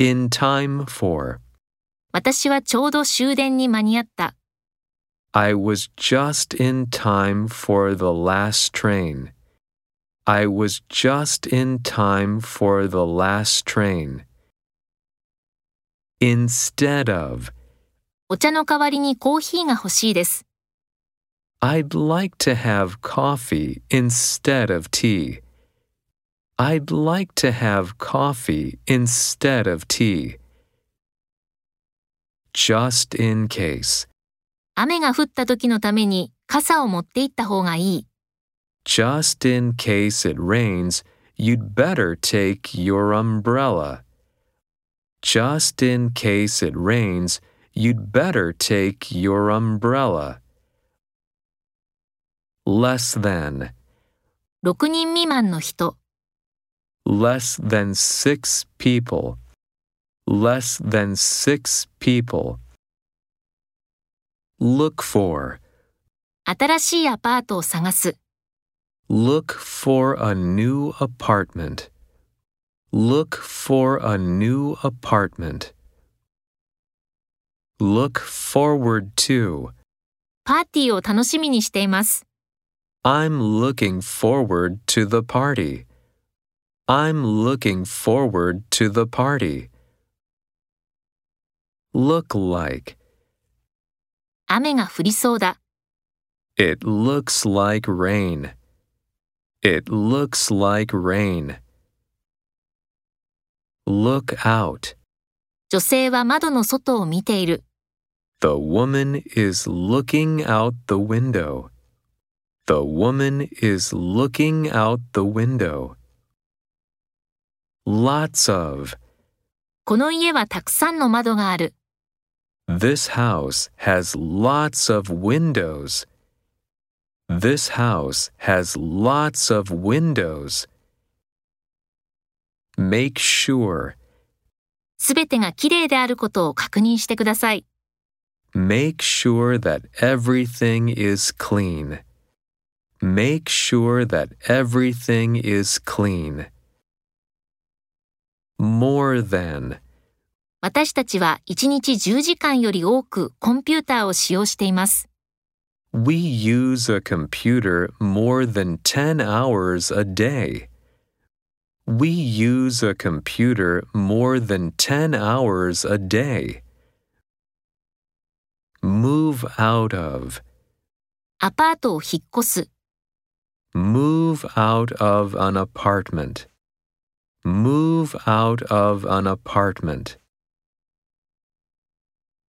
In time for. 私はちょうど終電に間に合った。 I was just in time for the last train. I was just in time for the last train. Instead of, お茶の代わりにコーヒーが欲しいです。 I'd like to have coffee instead of tea. I'd like to have coffee instead of tea. Just in case. 雨が降った時のために傘を持って行った方がいい。 Just in case it rains, you'd better take your umbrella. Just in case it rains, you'd better take your umbrella. Less than. 6人未満の人。 Less than six people. Less than six people. Look for. 新しいアパートを探す。 Look for a new apartment. Look for a new apartment. Look forward to. パーティーを楽しみにしています。 I'm looking forward to the party. I'm looking forward to the party. Look like. 雨が降りそうだ。 It looks like rain. It looks like rain. Look out. 女性は窓の外を見ている。 The woman is looking out the window. The woman is looking out the window. Lots of. この家はたくさんの窓がある。This house has lots of windows. This house has lots of windows. Make sure. すべてがきれいであることを確認してください。Make sure that everything is clean. Make sure that everything is clean. More than. 私たちは1日10時間より多くコンピューターを使用しています。We use a computer more than 10 hours a day. We use a computer more than 10 hours a day. Move out of. アパートを引っ越す。Move out of an apartment. Move out of an apartment.